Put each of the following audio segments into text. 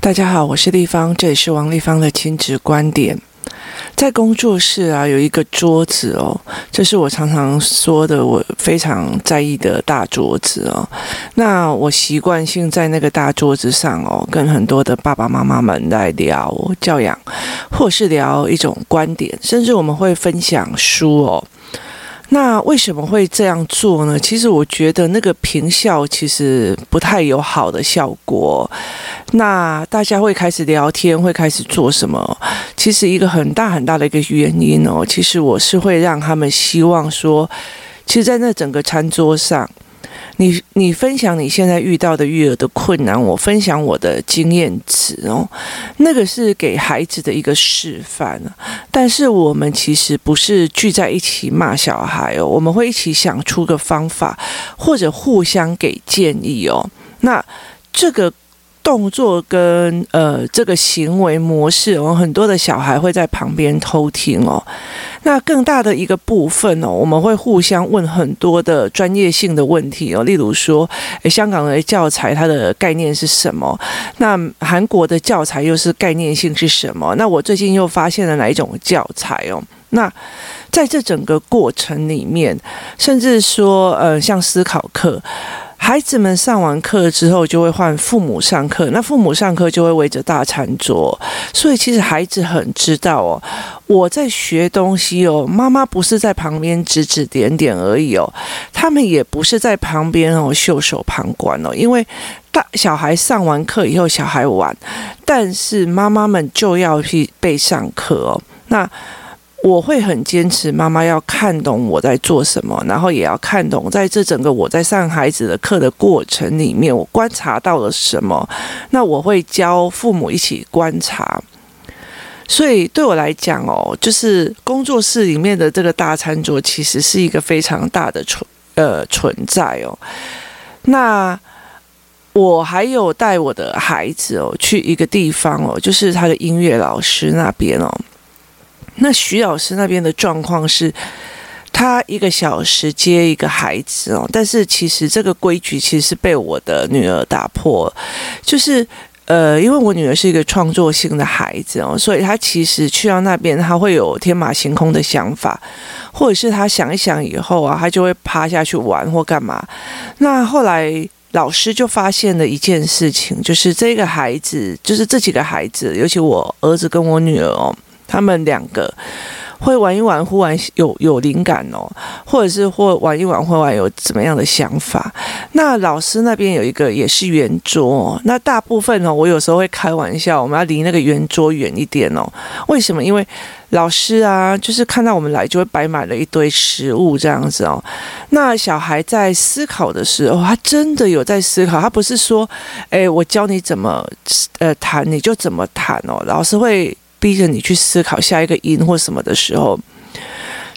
大家好，我是立方，这里是王立方的亲子观点。在工作室啊，有一个桌子哦，这是我常常说的，我非常在意的大桌子哦。那我习惯性在那个大桌子上哦，跟很多的爸爸妈妈们来聊教养，或是聊一种观点，甚至我们会分享书哦。那为什么会这样做呢？其实我觉得那个评效其实不太有好的效果。那大家会开始聊天，会开始做什么？其实一个很大很大的一个原因哦，其实我是会让他们希望说，其实，在那整个餐桌上。你你分享你现在遇到的育儿的困难，我分享我的经验值哦，那个是给孩子的一个示范。但是我们其实不是聚在一起骂小孩哦，我们会一起想出个方法，或者互相给建议哦。那这个。动作跟呃这个行为模式哦，很多的小孩会在旁边偷听哦。那更大的一个部分哦，我们会互相问很多的专业性的问题哦，例如说，诶，香港的教材它的概念是什么？那韩国的教材又是概念性是什么？那我最近又发现了哪一种教材哦？那在这整个过程里面，甚至说呃，像思考课。孩子们上完课之后，就会换父母上课。那父母上课就会围着大餐桌，所以其实孩子很知道哦，我在学东西哦。妈妈不是在旁边指指点点而已哦，他们也不是在旁边哦袖手旁观哦。因为大小孩上完课以后，小孩玩，但是妈妈们就要去备上课哦。那。我会很坚持，妈妈要看懂我在做什么，然后也要看懂在这整个我在上孩子的课的过程里面，我观察到了什么。那我会教父母一起观察。所以对我来讲哦，就是工作室里面的这个大餐桌，其实是一个非常大的存呃存在哦。那我还有带我的孩子哦去一个地方哦，就是他的音乐老师那边哦。那徐老师那边的状况是，他一个小时接一个孩子哦，但是其实这个规矩其实是被我的女儿打破，就是呃，因为我女儿是一个创作性的孩子哦，所以她其实去到那边，她会有天马行空的想法，或者是她想一想以后啊，她就会趴下去玩或干嘛。那后来老师就发现了一件事情，就是这个孩子，就是这几个孩子，尤其我儿子跟我女儿哦。他们两个会玩一玩，忽然有有灵感哦，或者是或玩一玩，忽然有怎么样的想法。那老师那边有一个也是圆桌，那大部分哦，我有时候会开玩笑，我们要离那个圆桌远一点哦。为什么？因为老师啊，就是看到我们来，就会摆满了一堆食物这样子哦。那小孩在思考的时候，他真的有在思考，他不是说，哎，我教你怎么呃谈，你就怎么谈哦。老师会。逼着你去思考下一个音或什么的时候，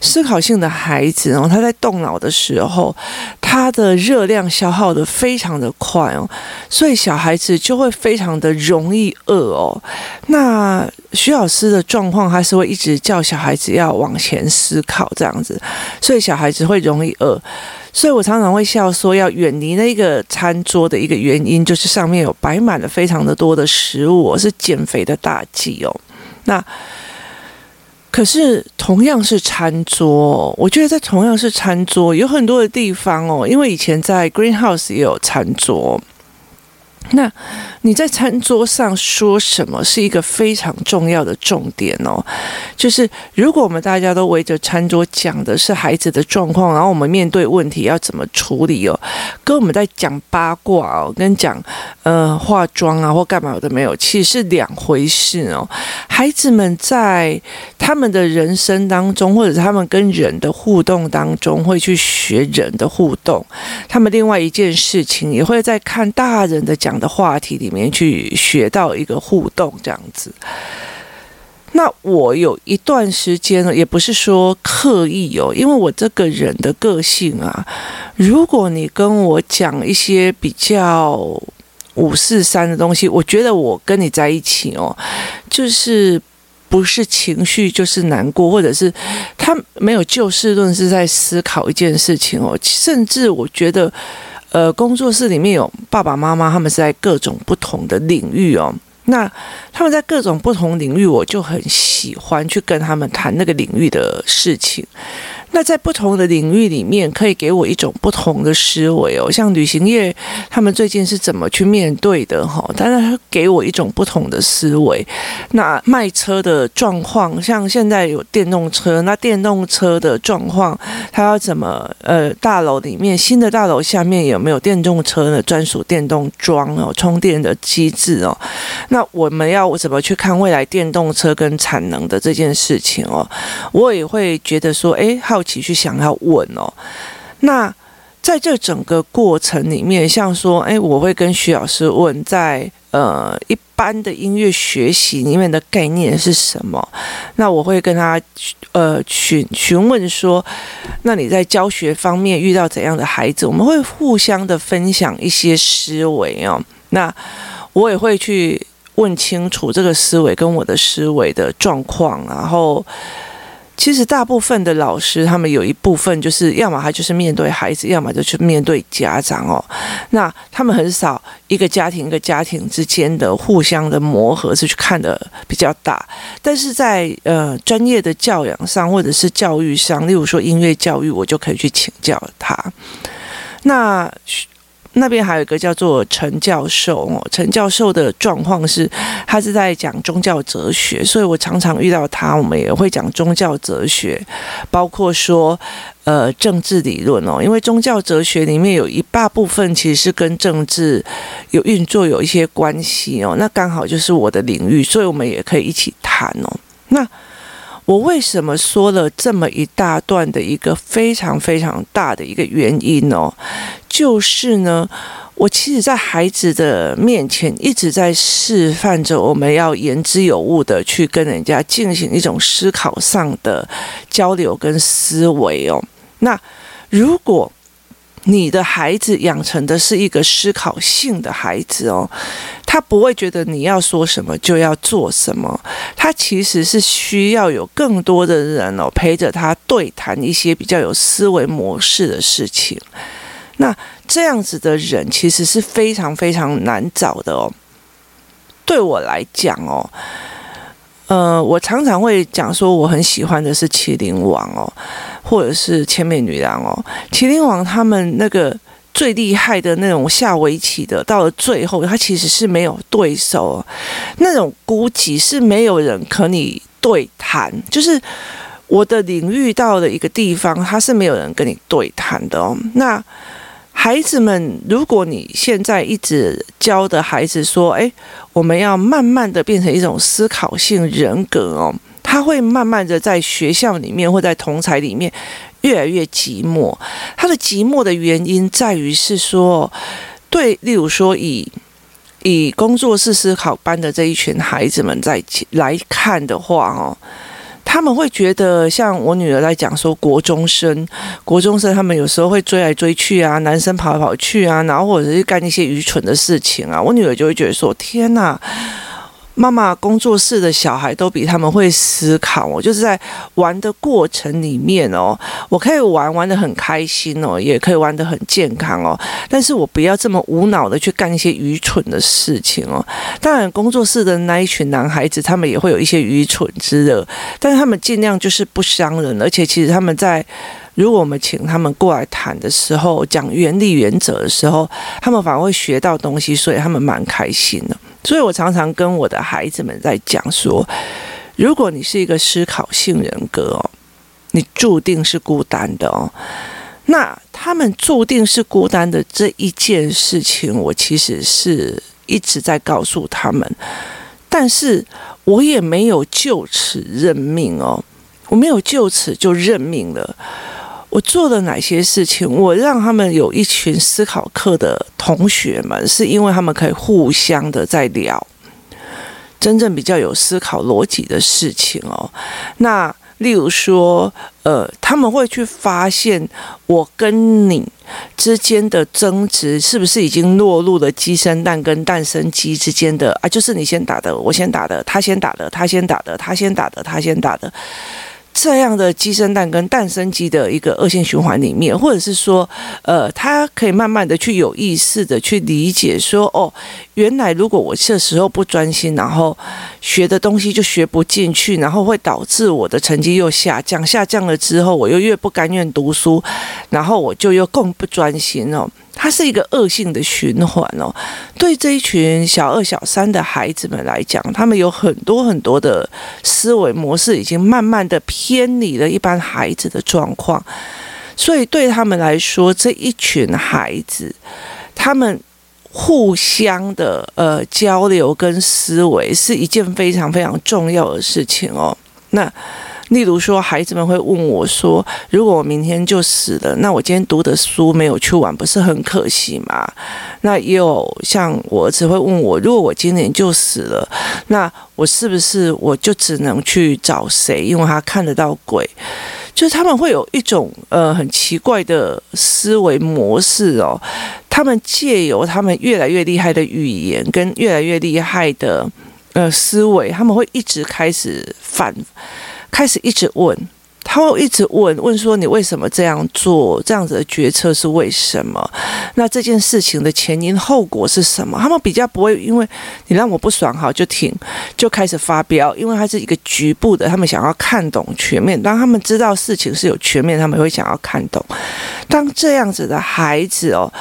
思考性的孩子，然后他在动脑的时候，他的热量消耗得非常的快哦，所以小孩子就会非常的容易饿哦。那徐老师的状况，他是会一直叫小孩子要往前思考这样子，所以小孩子会容易饿。所以我常常会笑说，要远离那个餐桌的一个原因，就是上面有摆满了非常的多的食物，是减肥的大忌哦。那可是同样是餐桌，我觉得在同样是餐桌，有很多的地方哦，因为以前在 Greenhouse 也有餐桌。那你在餐桌上说什么是一个非常重要的重点哦，就是如果我们大家都围着餐桌讲的是孩子的状况，然后我们面对问题要怎么处理哦，跟我们在讲八卦哦，跟讲呃化妆啊或干嘛的没有，其实是两回事哦。孩子们在他们的人生当中，或者是他们跟人的互动当中，会去学人的互动。他们另外一件事情也会在看大人的讲的话题里面去学到一个互动，这样子。那我有一段时间呢，也不是说刻意哦，因为我这个人的个性啊，如果你跟我讲一些比较五四三的东西，我觉得我跟你在一起哦，就是不是情绪就是难过，或者是他没有就事论事在思考一件事情哦，甚至我觉得。呃工作室里面有爸爸妈妈，他们是在各种不同的领域哦。那他们在各种不同领域，我就很喜欢去跟他们谈那个领域的事情。那在不同的领域里面，可以给我一种不同的思维哦。像旅行业，他们最近是怎么去面对的哈？当然，给我一种不同的思维。那卖车的状况，像现在有电动车，那电动车的状况，它要怎么？呃，大楼里面新的大楼下面有没有电动车的专属电动桩哦，充电的机制哦？那我们要怎么去看未来电动车跟产能的这件事情哦？我也会觉得说，哎，好。一起去想要问哦，那在这整个过程里面，像说，哎，我会跟徐老师问，在呃一般的音乐学习里面的概念是什么？那我会跟他呃询询问说，那你在教学方面遇到怎样的孩子？我们会互相的分享一些思维哦。那我也会去问清楚这个思维跟我的思维的状况，然后。其实大部分的老师，他们有一部分就是，要么他就是面对孩子，要么就去面对家长哦。那他们很少一个家庭一个家庭之间的互相的磨合是去看的比较大。但是在呃专业的教养上，或者是教育上，例如说音乐教育，我就可以去请教他。那。那边还有一个叫做陈教授哦，陈教授的状况是，他是在讲宗教哲学，所以我常常遇到他，我们也会讲宗教哲学，包括说呃政治理论哦，因为宗教哲学里面有一大部分其实是跟政治有运作有一些关系哦，那刚好就是我的领域，所以我们也可以一起谈哦。那我为什么说了这么一大段的一个非常非常大的一个原因哦？就是呢，我其实，在孩子的面前一直在示范着，我们要言之有物的去跟人家进行一种思考上的交流跟思维哦。那如果你的孩子养成的是一个思考性的孩子哦，他不会觉得你要说什么就要做什么，他其实是需要有更多的人哦陪着他对谈一些比较有思维模式的事情。那这样子的人其实是非常非常难找的哦。对我来讲哦，呃，我常常会讲说，我很喜欢的是麒麟王哦，或者是千面女郎哦。麒麟王他们那个最厉害的那种下围棋的，到了最后，他其实是没有对手，那种孤寂是没有人可以对谈，就是我的领域到了一个地方，他是没有人跟你对谈的哦。那孩子们，如果你现在一直教的孩子说：“诶，我们要慢慢的变成一种思考性人格哦，他会慢慢的在学校里面或在同才里面越来越寂寞。他的寂寞的原因在于是说，对，例如说以以工作室思考班的这一群孩子们在来看的话哦。”他们会觉得，像我女儿在讲说，国中生，国中生他们有时候会追来追去啊，男生跑来跑去啊，然后或者是干一些愚蠢的事情啊，我女儿就会觉得说，天呐！妈妈工作室的小孩都比他们会思考，我就是在玩的过程里面哦，我可以玩玩得很开心哦，也可以玩得很健康哦，但是我不要这么无脑的去干一些愚蠢的事情哦。当然，工作室的那一群男孩子，他们也会有一些愚蠢之乐，但是他们尽量就是不伤人，而且其实他们在。如果我们请他们过来谈的时候，讲原理原则的时候，他们反而会学到东西，所以他们蛮开心的。所以我常常跟我的孩子们在讲说，如果你是一个思考性人格哦，你注定是孤单的哦。那他们注定是孤单的这一件事情，我其实是一直在告诉他们，但是我也没有就此认命哦，我没有就此就认命了。我做了哪些事情？我让他们有一群思考课的同学们，是因为他们可以互相的在聊真正比较有思考逻辑的事情哦。那例如说，呃，他们会去发现我跟你之间的争执是不是已经落入了鸡生蛋跟蛋生鸡之间的啊？就是你先打的，我先打的，他先打的，他先打的，他先打的，他先打的。这样的鸡生蛋跟蛋生鸡的一个恶性循环里面，或者是说，呃，他可以慢慢的去有意识的去理解说，哦，原来如果我这时候不专心，然后学的东西就学不进去，然后会导致我的成绩又下降，下降了之后，我又越不甘愿读书，然后我就又更不专心哦。它是一个恶性的循环哦，对这一群小二、小三的孩子们来讲，他们有很多很多的思维模式已经慢慢的偏离了一般孩子的状况，所以对他们来说，这一群孩子，他们互相的呃交流跟思维是一件非常非常重要的事情哦。那。例如说，孩子们会问我说：“如果我明天就死了，那我今天读的书没有去完，不是很可惜吗？”那也有像我儿子会问我：“如果我今年就死了，那我是不是我就只能去找谁？因为他看得到鬼。”就是他们会有一种呃很奇怪的思维模式哦。他们借由他们越来越厉害的语言跟越来越厉害的呃思维，他们会一直开始反。开始一直问，他会一直问问说，你为什么这样做？这样子的决策是为什么？那这件事情的前因后果是什么？他们比较不会因为你让我不爽，好就停，就开始发飙，因为它是一个局部的，他们想要看懂全面。当他们知道事情是有全面，他们会想要看懂。当这样子的孩子哦。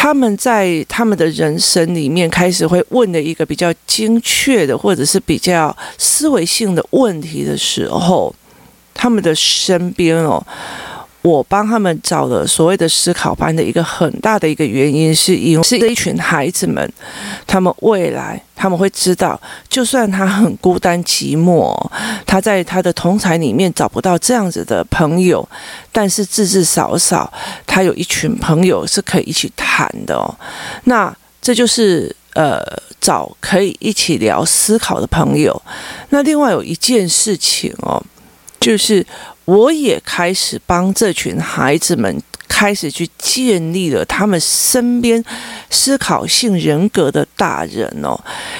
他们在他们的人生里面开始会问的一个比较精确的，或者是比较思维性的问题的时候，他们的身边哦。我帮他们找了所谓的思考班的一个很大的一个原因，是因为是这一群孩子们，他们未来他们会知道，就算他很孤单寂寞，他在他的同侪里面找不到这样子的朋友，但是至至少少他有一群朋友是可以一起谈的哦。那这就是呃找可以一起聊思考的朋友。那另外有一件事情哦，就是。我也开始帮这群孩子们开始去建立了他们身边思考性人格的大人哦，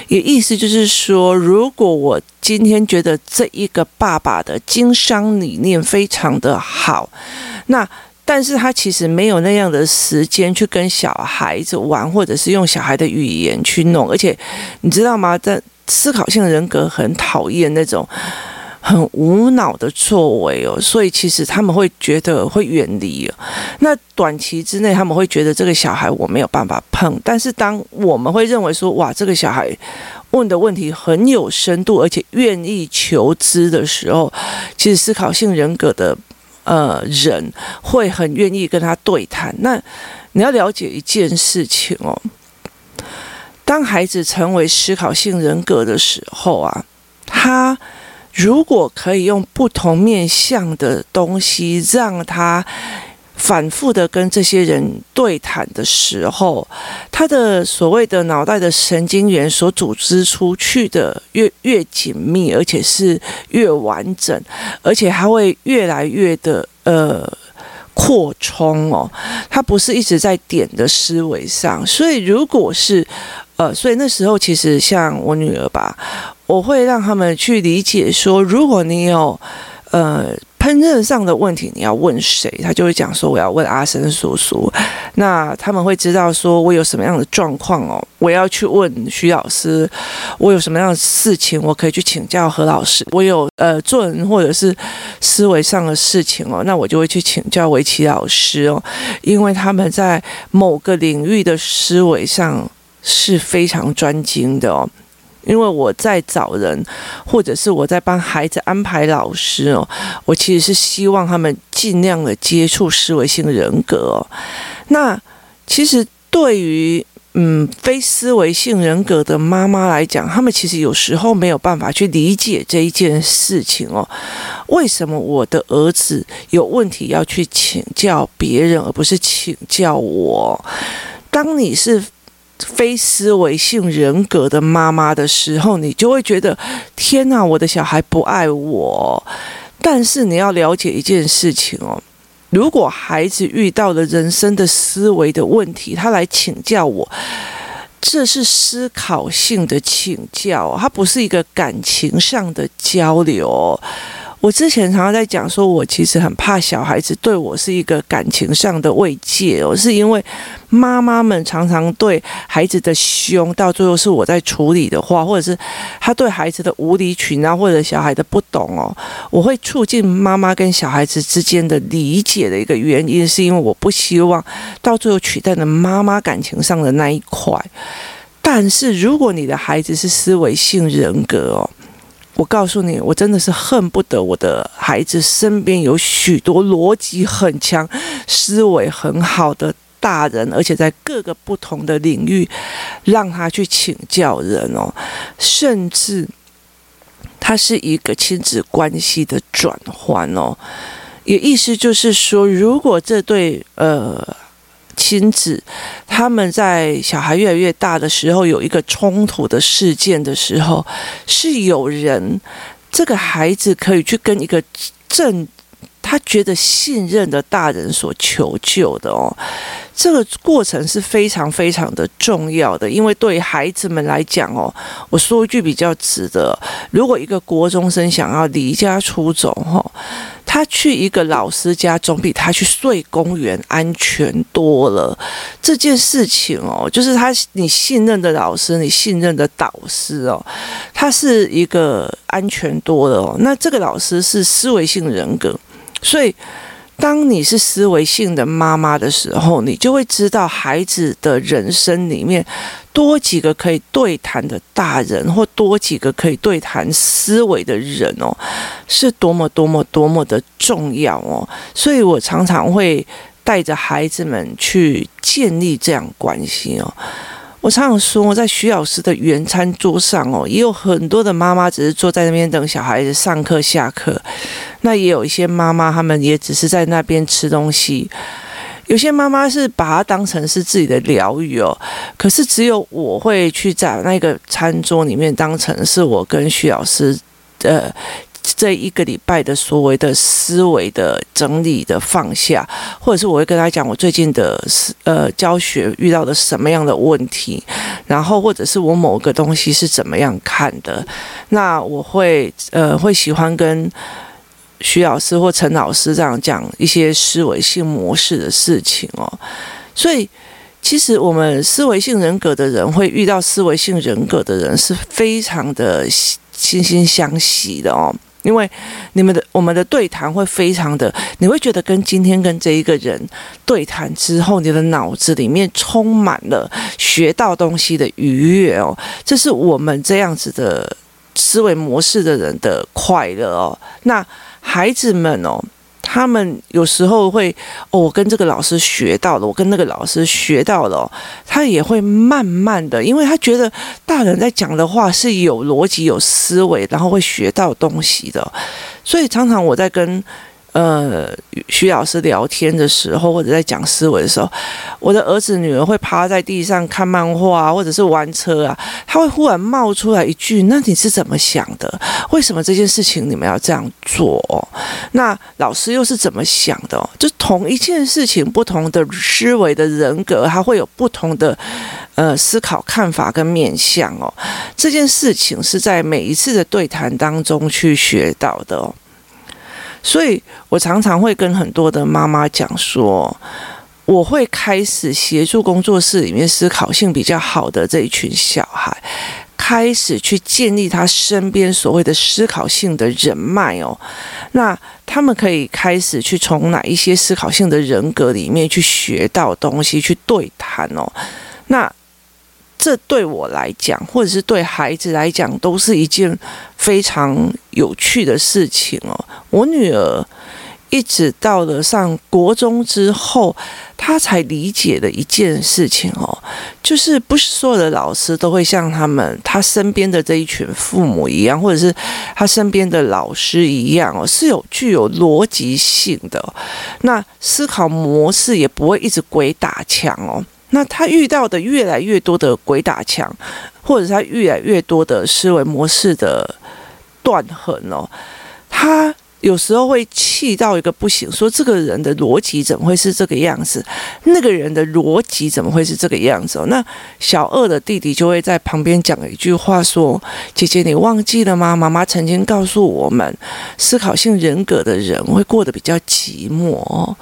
也意思就是说，如果我今天觉得这一个爸爸的经商理念非常的好，那但是他其实没有那样的时间去跟小孩子玩，或者是用小孩的语言去弄，而且你知道吗？在思考性人格很讨厌那种。很无脑的作为哦，所以其实他们会觉得会远离。那短期之内他们会觉得这个小孩我没有办法碰，但是当我们会认为说哇，这个小孩问的问题很有深度，而且愿意求知的时候，其实思考性人格的呃人会很愿意跟他对谈。那你要了解一件事情哦，当孩子成为思考性人格的时候啊，他。如果可以用不同面向的东西，让他反复的跟这些人对谈的时候，他的所谓的脑袋的神经元所组织出去的越越紧密，而且是越完整，而且还会越来越的呃扩充哦。他不是一直在点的思维上，所以如果是呃，所以那时候其实像我女儿吧。我会让他们去理解说，如果你有呃烹饪上的问题，你要问谁？他就会讲说，我要问阿生叔叔。那他们会知道说我有什么样的状况哦，我要去问徐老师。我有什么样的事情，我可以去请教何老师。我有呃做人或者是思维上的事情哦，那我就会去请教维琪老师哦，因为他们在某个领域的思维上是非常专精的哦。因为我在找人，或者是我在帮孩子安排老师哦，我其实是希望他们尽量的接触思维性人格。那其实对于嗯非思维性人格的妈妈来讲，他们其实有时候没有办法去理解这一件事情哦。为什么我的儿子有问题要去请教别人，而不是请教我？当你是。非思维性人格的妈妈的时候，你就会觉得天哪，我的小孩不爱我。但是你要了解一件事情哦，如果孩子遇到了人生的思维的问题，他来请教我，这是思考性的请教，它不是一个感情上的交流。我之前常常在讲说，我其实很怕小孩子对我是一个感情上的慰藉哦，是因为妈妈们常常对孩子的凶，到最后是我在处理的话，或者是他对孩子的无理取闹，或者小孩的不懂哦，我会促进妈妈跟小孩子之间的理解的一个原因，是因为我不希望到最后取代了妈妈感情上的那一块。但是如果你的孩子是思维性人格哦。我告诉你，我真的是恨不得我的孩子身边有许多逻辑很强、思维很好的大人，而且在各个不同的领域让他去请教人哦，甚至他是一个亲子关系的转换哦，也意思就是说，如果这对呃。亲子，他们在小孩越来越大的时候，有一个冲突的事件的时候，是有人，这个孩子可以去跟一个正他觉得信任的大人所求救的哦。这个过程是非常非常的重要的，因为对孩子们来讲哦，我说一句比较直的，如果一个国中生想要离家出走哈，他去一个老师家总比他去睡公园安全多了。这件事情哦，就是他你信任的老师，你信任的导师哦，他是一个安全多了哦。那这个老师是思维性人格，所以。当你是思维性的妈妈的时候，你就会知道孩子的人生里面多几个可以对谈的大人，或多几个可以对谈思维的人哦，是多么多么多么的重要哦。所以我常常会带着孩子们去建立这样关系哦。我常常说，在徐老师的原餐桌上哦，也有很多的妈妈只是坐在那边等小孩子上课下课。那也有一些妈妈，他们也只是在那边吃东西。有些妈妈是把它当成是自己的疗愈哦。可是只有我会去在那个餐桌里面当成是我跟徐老师的。这一个礼拜的所谓的思维的整理的放下，或者是我会跟他讲我最近的呃教学遇到的什么样的问题，然后或者是我某个东西是怎么样看的，那我会呃会喜欢跟徐老师或陈老师这样讲一些思维性模式的事情哦，所以其实我们思维性人格的人会遇到思维性人格的人是非常的惺惺相惜的哦。因为你们的我们的对谈会非常的，你会觉得跟今天跟这一个人对谈之后，你的脑子里面充满了学到东西的愉悦哦，这是我们这样子的思维模式的人的快乐哦。那孩子们哦。他们有时候会哦，我跟这个老师学到了，我跟那个老师学到了，他也会慢慢的，因为他觉得大人在讲的话是有逻辑、有思维，然后会学到东西的，所以常常我在跟。呃，徐老师聊天的时候，或者在讲思维的时候，我的儿子女儿会趴在地上看漫画啊，或者是玩车啊，他会忽然冒出来一句：“那你是怎么想的？为什么这件事情你们要这样做？那老师又是怎么想的？就同一件事情，不同的思维的人格，他会有不同的呃思考、看法跟面向哦。这件事情是在每一次的对谈当中去学到的哦。”所以我常常会跟很多的妈妈讲说，我会开始协助工作室里面思考性比较好的这一群小孩，开始去建立他身边所谓的思考性的人脉哦。那他们可以开始去从哪一些思考性的人格里面去学到东西，去对谈哦。那这对我来讲，或者是对孩子来讲，都是一件非常有趣的事情哦。我女儿一直到了上国中之后，她才理解的一件事情哦，就是不是所有的老师都会像他们他身边的这一群父母一样，或者是他身边的老师一样哦，是有具有逻辑性的。那思考模式也不会一直鬼打墙哦。那他遇到的越来越多的鬼打墙，或者他越来越多的思维模式的断痕哦，他有时候会气到一个不行，说这个人的逻辑怎么会是这个样子？那个人的逻辑怎么会是这个样子？哦那小二的弟弟就会在旁边讲一句话，说：“姐姐，你忘记了吗？妈妈曾经告诉我们，思考性人格的人会过得比较寂寞。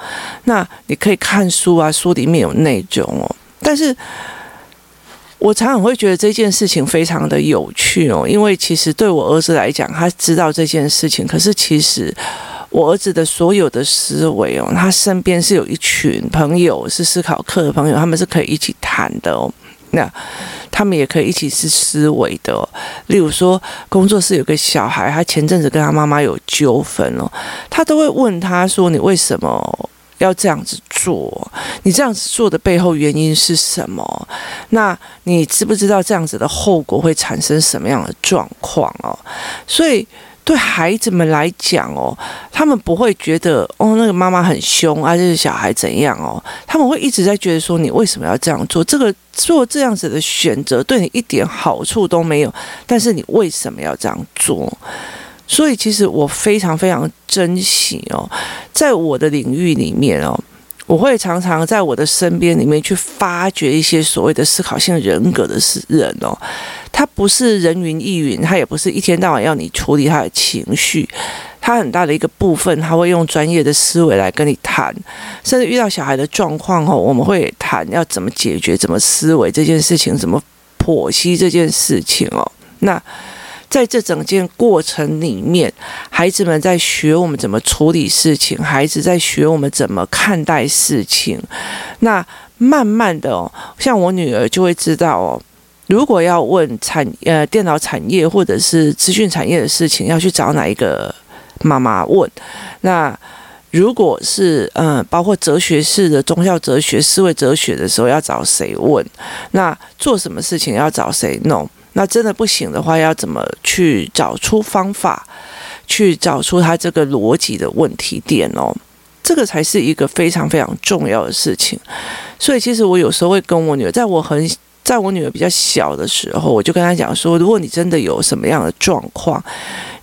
那你可以看书啊，书里面有内容哦。但是。”我常常会觉得这件事情非常的有趣哦，因为其实对我儿子来讲，他知道这件事情，可是其实我儿子的所有的思维哦，他身边是有一群朋友是思考课的朋友，他们是可以一起谈的哦，那他们也可以一起是思维的哦。例如说，工作室有个小孩，他前阵子跟他妈妈有纠纷哦，他都会问他说：“你为什么？”要这样子做，你这样子做的背后原因是什么？那你知不知道这样子的后果会产生什么样的状况哦？所以对孩子们来讲哦，他们不会觉得哦，那个妈妈很凶啊，这个小孩怎样哦？他们会一直在觉得说，你为什么要这样做？这个做这样子的选择对你一点好处都没有，但是你为什么要这样做？所以，其实我非常非常珍惜哦，在我的领域里面哦，我会常常在我的身边里面去发掘一些所谓的思考性人格的人哦，他不是人云亦云，他也不是一天到晚要你处理他的情绪，他很大的一个部分，他会用专业的思维来跟你谈，甚至遇到小孩的状况哦，我们会谈要怎么解决、怎么思维这件事情，怎么剖析这件事情哦，那。在这整件过程里面，孩子们在学我们怎么处理事情，孩子在学我们怎么看待事情。那慢慢的哦，像我女儿就会知道哦，如果要问产呃电脑产业或者是资讯产业的事情，要去找哪一个妈妈问。那如果是嗯，包括哲学式的宗教哲学、思维哲学的时候，要找谁问？那做什么事情要找谁弄？那真的不行的话，要怎么去找出方法，去找出他这个逻辑的问题点哦？这个才是一个非常非常重要的事情。所以，其实我有时候会跟我女儿，在我很在我女儿比较小的时候，我就跟她讲说，如果你真的有什么样的状况，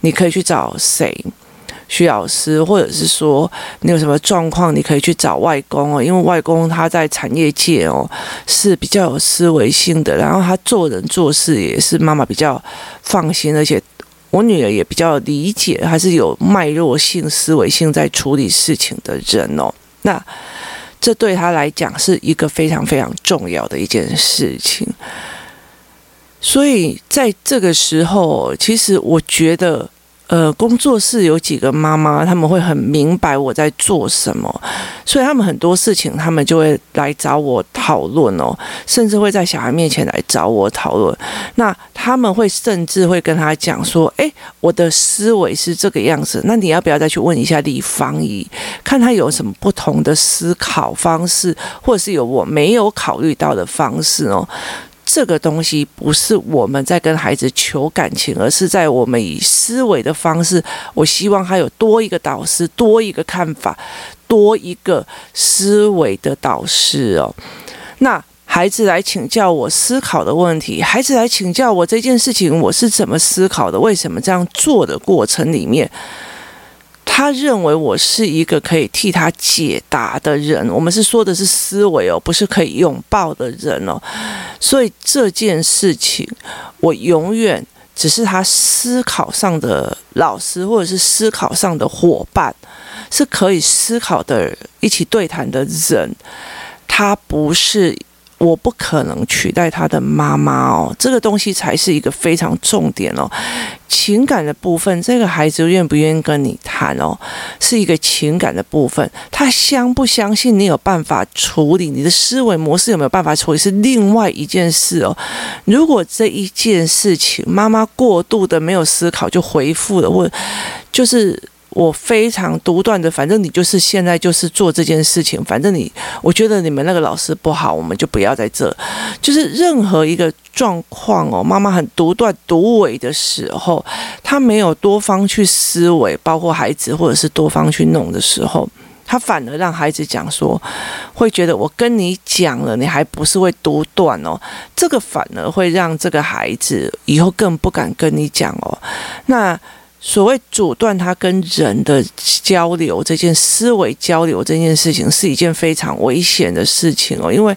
你可以去找谁？徐老师，或者是说你有什么状况，你可以去找外公哦，因为外公他在产业界哦是比较有思维性的，然后他做人做事也是妈妈比较放心，而且我女儿也比较理解，还是有脉络性思维性在处理事情的人哦。那这对他来讲是一个非常非常重要的一件事情，所以在这个时候，其实我觉得。呃，工作室有几个妈妈，他们会很明白我在做什么，所以他们很多事情，他们就会来找我讨论哦，甚至会在小孩面前来找我讨论。那他们会甚至会跟他讲说：“诶，我的思维是这个样子，那你要不要再去问一下李芳仪，看他有什么不同的思考方式，或者是有我没有考虑到的方式哦。”这个东西不是我们在跟孩子求感情，而是在我们以思维的方式。我希望他有多一个导师，多一个看法，多一个思维的导师哦。那孩子来请教我思考的问题，孩子来请教我这件事情我是怎么思考的，为什么这样做的过程里面。他认为我是一个可以替他解答的人，我们是说的是思维哦，不是可以拥抱的人哦。所以这件事情，我永远只是他思考上的老师，或者是思考上的伙伴，是可以思考的、一起对谈的人。他不是。我不可能取代他的妈妈哦，这个东西才是一个非常重点哦。情感的部分，这个孩子愿不愿意跟你谈哦，是一个情感的部分。他相不相信你有办法处理，你的思维模式有没有办法处理，是另外一件事哦。如果这一件事情妈妈过度的没有思考就回复了，或就是。我非常独断的，反正你就是现在就是做这件事情，反正你，我觉得你们那个老师不好，我们就不要在这。就是任何一个状况哦，妈妈很独断独为的时候，她没有多方去思维，包括孩子或者是多方去弄的时候，他反而让孩子讲说，会觉得我跟你讲了，你还不是会独断哦，这个反而会让这个孩子以后更不敢跟你讲哦。那。所谓阻断他跟人的交流，这件思维交流这件事情是一件非常危险的事情哦，因为。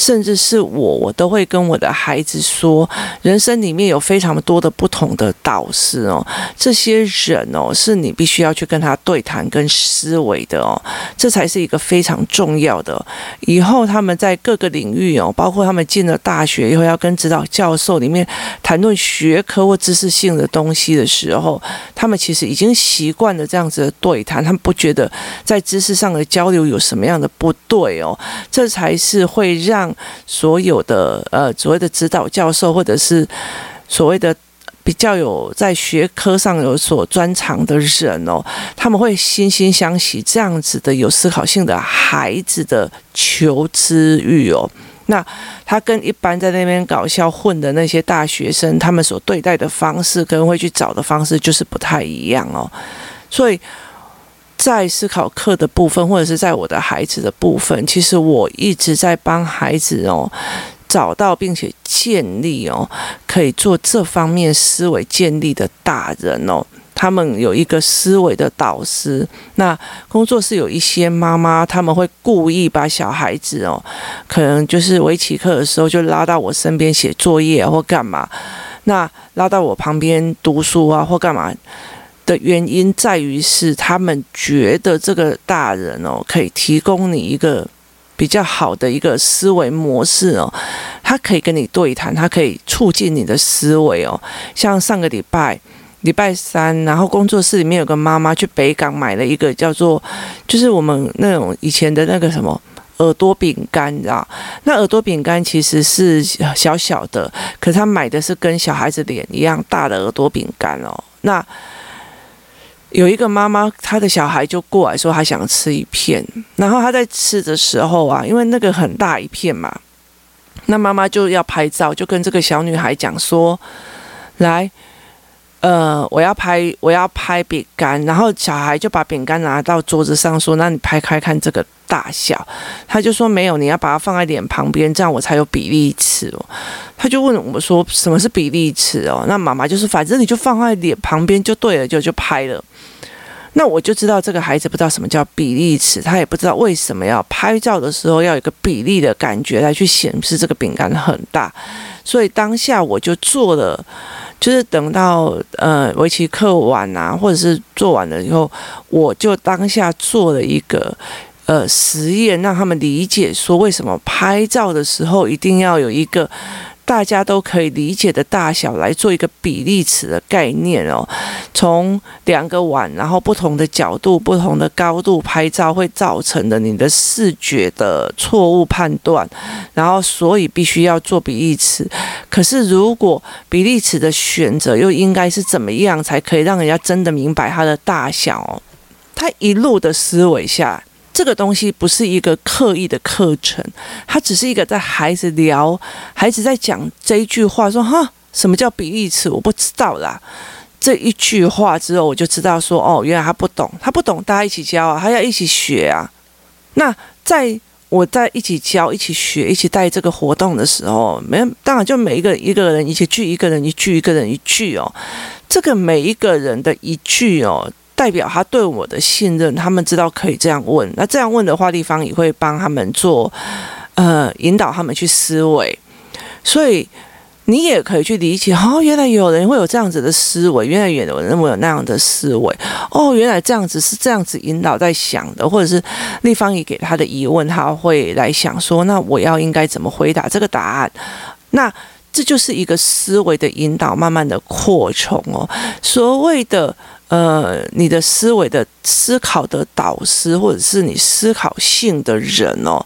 甚至是我，我都会跟我的孩子说，人生里面有非常多的不同的导师哦，这些人哦，是你必须要去跟他对谈跟思维的哦，这才是一个非常重要的。以后他们在各个领域哦，包括他们进了大学以后，要跟指导教授里面谈论学科或知识性的东西的时候，他们其实已经习惯了这样子的对谈，他们不觉得在知识上的交流有什么样的不对哦，这才是会让。所有的呃，所谓的指导教授，或者是所谓的比较有在学科上有所专长的人哦，他们会惺惺相惜这样子的有思考性的孩子的求知欲哦。那他跟一般在那边搞笑混的那些大学生，他们所对待的方式跟会去找的方式就是不太一样哦，所以。在思考课的部分，或者是在我的孩子的部分，其实我一直在帮孩子哦找到并且建立哦可以做这方面思维建立的大人哦。他们有一个思维的导师。那工作室有一些妈妈，他们会故意把小孩子哦，可能就是围棋课的时候就拉到我身边写作业或干嘛，那拉到我旁边读书啊或干嘛。的原因在于是他们觉得这个大人哦，可以提供你一个比较好的一个思维模式哦，他可以跟你对谈，他可以促进你的思维哦。像上个礼拜礼拜三，然后工作室里面有个妈妈去北港买了一个叫做，就是我们那种以前的那个什么耳朵饼干，你知道？那耳朵饼干其实是小小的，可是他买的是跟小孩子脸一样大的耳朵饼干哦。那有一个妈妈，她的小孩就过来说，她想吃一片。然后她在吃的时候啊，因为那个很大一片嘛，那妈妈就要拍照，就跟这个小女孩讲说：“来，呃，我要拍，我要拍饼干。”然后小孩就把饼干拿到桌子上说：“那你拍开看这个大小。”他就说：“没有，你要把它放在脸旁边，这样我才有比例尺哦。”他就问我说：“什么是比例尺哦？”那妈妈就是反正你就放在脸旁边就对了，就就拍了。那我就知道这个孩子不知道什么叫比例尺，他也不知道为什么要拍照的时候要有一个比例的感觉来去显示这个饼干很大，所以当下我就做了，就是等到呃围棋课完啊，或者是做完了以后，我就当下做了一个呃实验，让他们理解说为什么拍照的时候一定要有一个。大家都可以理解的大小来做一个比例尺的概念哦。从两个碗，然后不同的角度、不同的高度拍照，会造成的你的视觉的错误判断。然后，所以必须要做比例尺。可是，如果比例尺的选择又应该是怎么样，才可以让人家真的明白它的大小哦？他一路的思维下。这个东西不是一个刻意的课程，它只是一个在孩子聊，孩子在讲这一句话说哈，什么叫比例尺？我不知道啦。这一句话之后，我就知道说哦，原来他不懂，他不懂，大家一起教啊，他要一起学啊。那在我在一起教、一起学、一起带这个活动的时候，没当然就每一个一个人一起句，一个人一句，一个人一句哦。这个每一个人的一句哦。代表他对我的信任，他们知道可以这样问。那这样问的话，地方也会帮他们做，呃，引导他们去思维。所以你也可以去理解，哦，原来有人会有这样子的思维，原来有人会有那样的思维。哦，原来这样子是这样子引导在想的，或者是立方也给他的疑问，他会来想说，那我要应该怎么回答这个答案？那这就是一个思维的引导，慢慢的扩充哦。所谓的。呃，你的思维的思考的导师，或者是你思考性的人哦，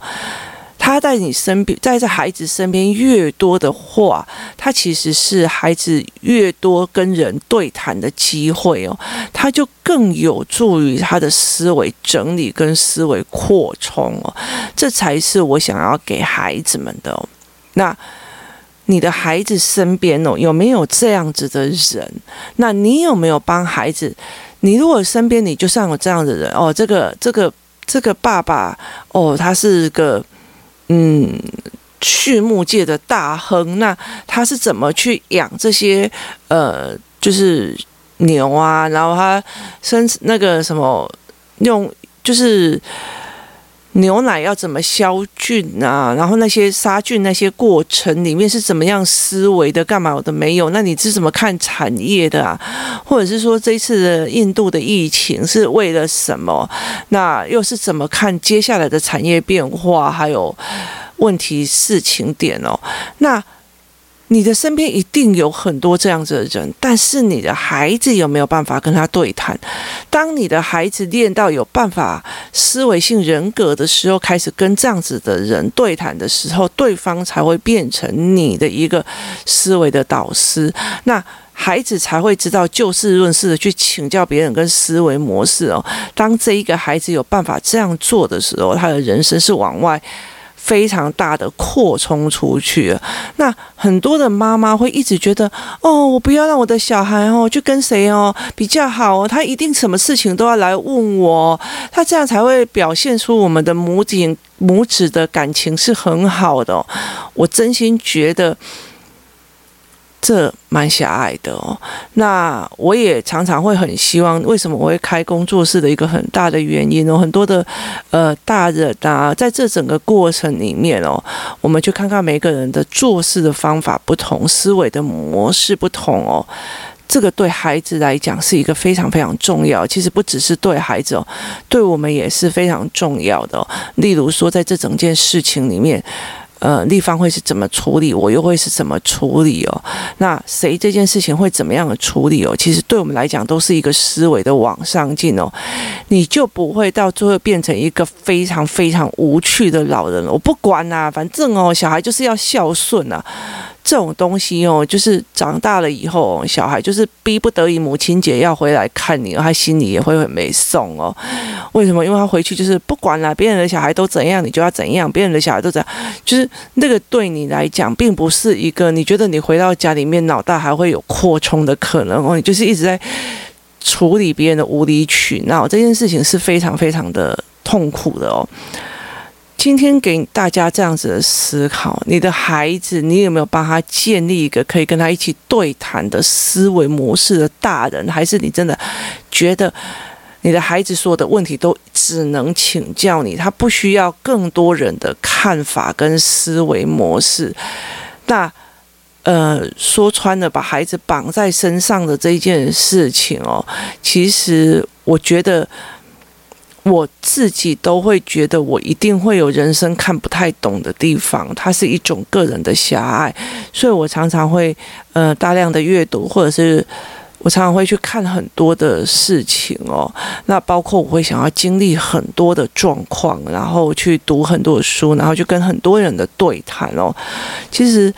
他在你身边，在这孩子身边越多的话，他其实是孩子越多跟人对谈的机会哦，他就更有助于他的思维整理跟思维扩充哦，这才是我想要给孩子们的哦。那。你的孩子身边哦，有没有这样子的人？那你有没有帮孩子？你如果身边你就像有这样的人哦，这个这个这个爸爸哦，他是个嗯畜牧界的大亨，那他是怎么去养这些呃，就是牛啊，然后他生那个什么用就是。牛奶要怎么消菌啊？然后那些杀菌那些过程里面是怎么样思维的？干嘛我都没有？那你是怎么看产业的啊？或者是说这次的印度的疫情是为了什么？那又是怎么看接下来的产业变化？还有问题事情点哦？那。你的身边一定有很多这样子的人，但是你的孩子有没有办法跟他对谈？当你的孩子练到有办法思维性人格的时候，开始跟这样子的人对谈的时候，对方才会变成你的一个思维的导师。那孩子才会知道就事论事的去请教别人跟思维模式哦。当这一个孩子有办法这样做的时候，他的人生是往外。非常大的扩充出去，那很多的妈妈会一直觉得，哦，我不要让我的小孩哦就跟谁哦比较好哦，他一定什么事情都要来问我，他这样才会表现出我们的母子母子的感情是很好的。我真心觉得。这蛮狭隘的哦。那我也常常会很希望，为什么我会开工作室的一个很大的原因哦，很多的呃大人啊，在这整个过程里面哦，我们去看看每个人的做事的方法不同，思维的模式不同哦。这个对孩子来讲是一个非常非常重要，其实不只是对孩子哦，对我们也是非常重要的。例如说，在这整件事情里面。呃，立方会是怎么处理，我又会是怎么处理哦？那谁这件事情会怎么样的处理哦？其实对我们来讲都是一个思维的往上进哦，你就不会到最后变成一个非常非常无趣的老人了。我不管呐、啊，反正哦，小孩就是要孝顺啊。这种东西哦，就是长大了以后，小孩就是逼不得已，母亲节要回来看你，他心里也会很没送哦。为什么？因为他回去就是不管了，别人的小孩都怎样，你就要怎样；别人的小孩都怎样，就是那个对你来讲，并不是一个你觉得你回到家里面脑袋还会有扩充的可能哦。你就是一直在处理别人的无理取闹，这件事情是非常非常的痛苦的哦。今天给大家这样子的思考，你的孩子，你有没有帮他建立一个可以跟他一起对谈的思维模式的大人？还是你真的觉得你的孩子所有的问题都只能请教你，他不需要更多人的看法跟思维模式？那呃，说穿了，把孩子绑在身上的这一件事情哦，其实我觉得。我自己都会觉得，我一定会有人生看不太懂的地方，它是一种个人的狭隘，所以我常常会呃大量的阅读，或者是我常常会去看很多的事情哦。那包括我会想要经历很多的状况，然后去读很多的书，然后去跟很多人的对谈哦。其实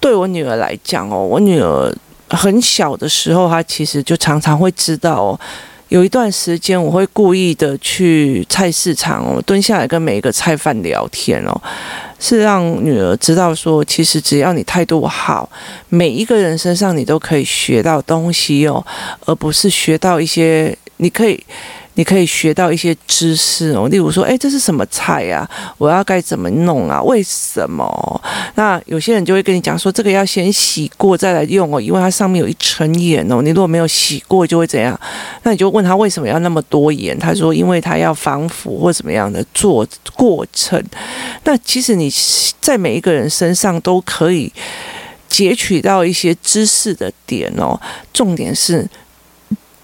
对我女儿来讲哦，我女儿很小的时候，她其实就常常会知道哦。有一段时间，我会故意的去菜市场哦，蹲下来跟每一个菜贩聊天哦，是让女儿知道说，其实只要你态度好，每一个人身上你都可以学到东西哦，而不是学到一些你可以。你可以学到一些知识哦，例如说，哎，这是什么菜呀？我要该怎么弄啊？为什么？那有些人就会跟你讲说，这个要先洗过再来用哦，因为它上面有一层盐哦。你如果没有洗过，就会怎样？那你就问他为什么要那么多盐？他说，因为他要防腐或怎么样的做过程。那其实你在每一个人身上都可以截取到一些知识的点哦。重点是。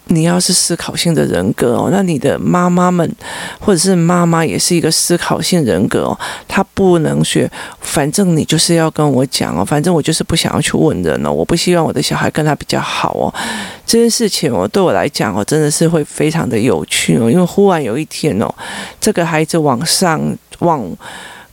你要是思考性的人格哦，那你的妈妈们或者是妈妈也是一个思考性人格哦。他不能学，反正你就是要跟我讲哦，反正我就是不想要去问人哦，我不希望我的小孩跟他比较好哦。这件事情哦，对我来讲哦，真的是会非常的有趣哦，因为忽然有一天哦，这个孩子往上往。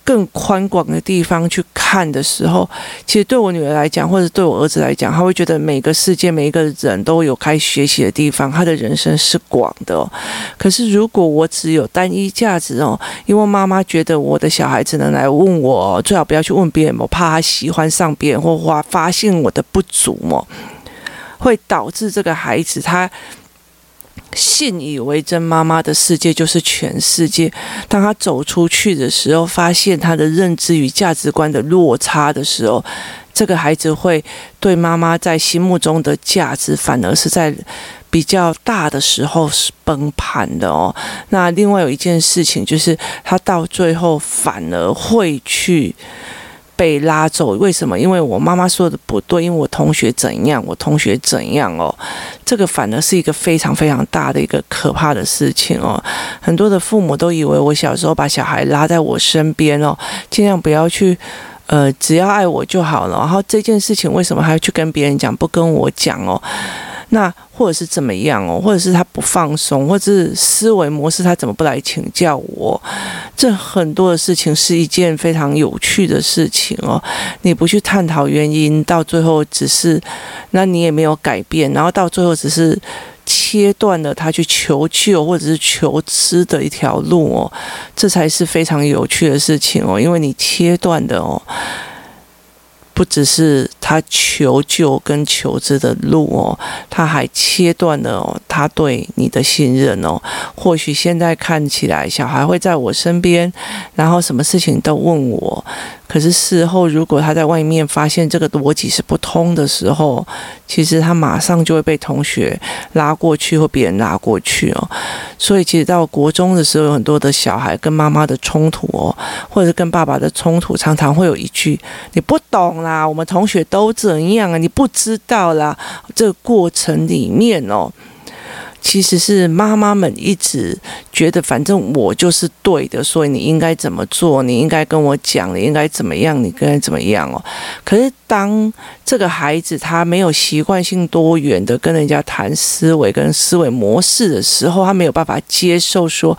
更宽广的地方去看的时候，其实对我女儿来讲，或者对我儿子来讲，他会觉得每个世界、每一个人都有该学习的地方。他的人生是广的哦。可是如果我只有单一价值哦，因为妈妈觉得我的小孩只能来问我，最好不要去问别人，我怕他喜欢上别人或发发现我的不足嘛，会导致这个孩子他。信以为真，妈妈的世界就是全世界。当他走出去的时候，发现他的认知与价值观的落差的时候，这个孩子会对妈妈在心目中的价值，反而是在比较大的时候是崩盘的哦。那另外有一件事情，就是他到最后反而会去。被拉走，为什么？因为我妈妈说的不对，因为我同学怎样，我同学怎样哦，这个反而是一个非常非常大的一个可怕的事情哦。很多的父母都以为我小时候把小孩拉在我身边哦，尽量不要去，呃，只要爱我就好了。然后这件事情为什么还要去跟别人讲，不跟我讲哦？那或者是怎么样哦，或者是他不放松，或者是思维模式他怎么不来请教我？这很多的事情是一件非常有趣的事情哦。你不去探讨原因，到最后只是，那你也没有改变，然后到最后只是切断了他去求救或者是求知的一条路哦。这才是非常有趣的事情哦，因为你切断的哦。不只是他求救跟求知的路哦，他还切断了，他对你的信任哦。或许现在看起来，小孩会在我身边，然后什么事情都问我。可是事后，如果他在外面发现这个逻辑是不通的时候，其实他马上就会被同学拉过去或别人拉过去哦。所以，其实到国中的时候，有很多的小孩跟妈妈的冲突哦，或者是跟爸爸的冲突，常常会有一句“你不懂啦，我们同学都怎样啊，你不知道啦”。这个过程里面哦。其实是妈妈们一直觉得，反正我就是对的，所以你应该怎么做？你应该跟我讲，你应该怎么样？你应该怎么样哦？可是当这个孩子他没有习惯性多元的跟人家谈思维跟思维模式的时候，他没有办法接受说。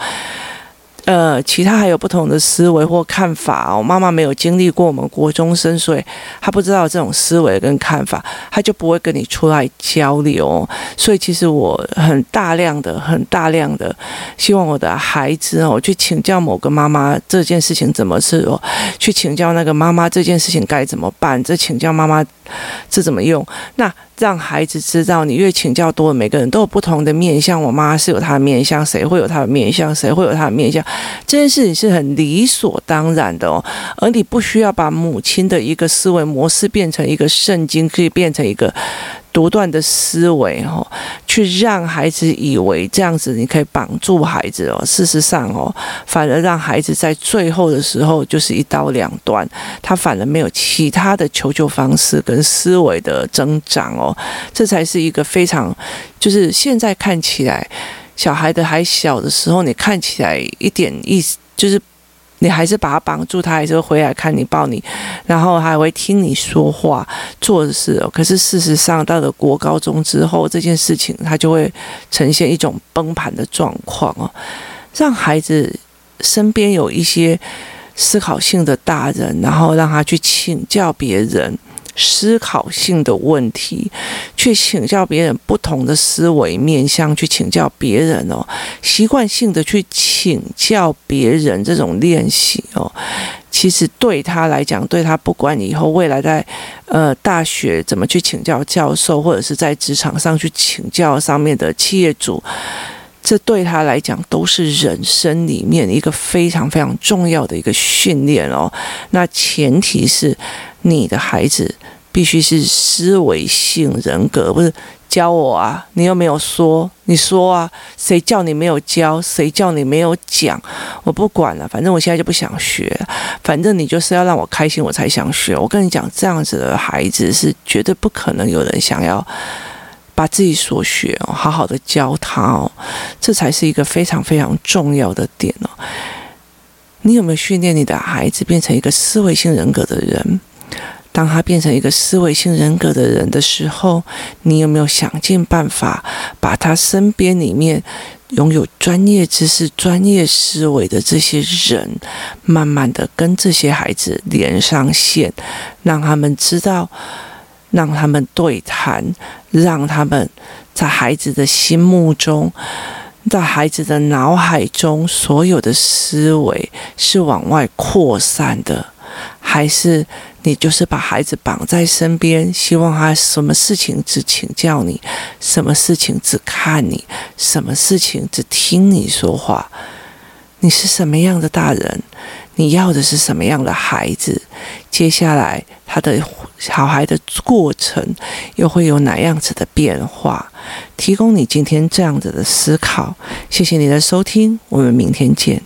呃，其他还有不同的思维或看法哦。妈妈没有经历过我们国中生，所以她不知道这种思维跟看法，她就不会跟你出来交流。所以其实我很大量的、很大量的希望我的孩子哦，去请教某个妈妈这件事情怎么是哦，去请教那个妈妈这件事情该怎么办，这请教妈妈这怎么用那。让孩子知道，你越请教多，每个人都有不同的面相。我妈是有她的面相，谁会有她的面相？谁会有她的面相？这件事情是很理所当然的哦。而你不需要把母亲的一个思维模式变成一个圣经，可以变成一个。独断的思维，哦，去让孩子以为这样子你可以绑住孩子哦。事实上哦，反而让孩子在最后的时候就是一刀两断，他反而没有其他的求救方式跟思维的增长哦。这才是一个非常，就是现在看起来小孩的还小的时候，你看起来一点意思就是。你还是把他绑住，他还是会回来看你、抱你，然后还会听你说话、做的事。可是事实上，到了国高中之后，这件事情他就会呈现一种崩盘的状况哦。让孩子身边有一些思考性的大人，然后让他去请教别人。思考性的问题，去请教别人不同的思维面向，去请教别人哦，习惯性的去请教别人这种练习哦，其实对他来讲，对他不管你以后未来在呃大学怎么去请教教授，或者是在职场上去请教上面的企业主，这对他来讲都是人生里面一个非常非常重要的一个训练哦。那前提是。你的孩子必须是思维性人格，不是教我啊？你又没有说，你说啊？谁叫你没有教？谁叫你没有讲？我不管了，反正我现在就不想学。反正你就是要让我开心，我才想学。我跟你讲，这样子的孩子是绝对不可能有人想要把自己所学哦，好好的教他哦。这才是一个非常非常重要的点哦。你有没有训练你的孩子变成一个思维性人格的人？当他变成一个思维性人格的人的时候，你有没有想尽办法把他身边里面拥有专业知识、专业思维的这些人，慢慢的跟这些孩子连上线，让他们知道，让他们对谈，让他们在孩子的心目中，在孩子的脑海中，所有的思维是往外扩散的，还是？你就是把孩子绑在身边，希望他什么事情只请教你，什么事情只看你，什么事情只听你说话。你是什么样的大人？你要的是什么样的孩子？接下来他的小孩的过程又会有哪样子的变化？提供你今天这样子的思考。谢谢你的收听，我们明天见。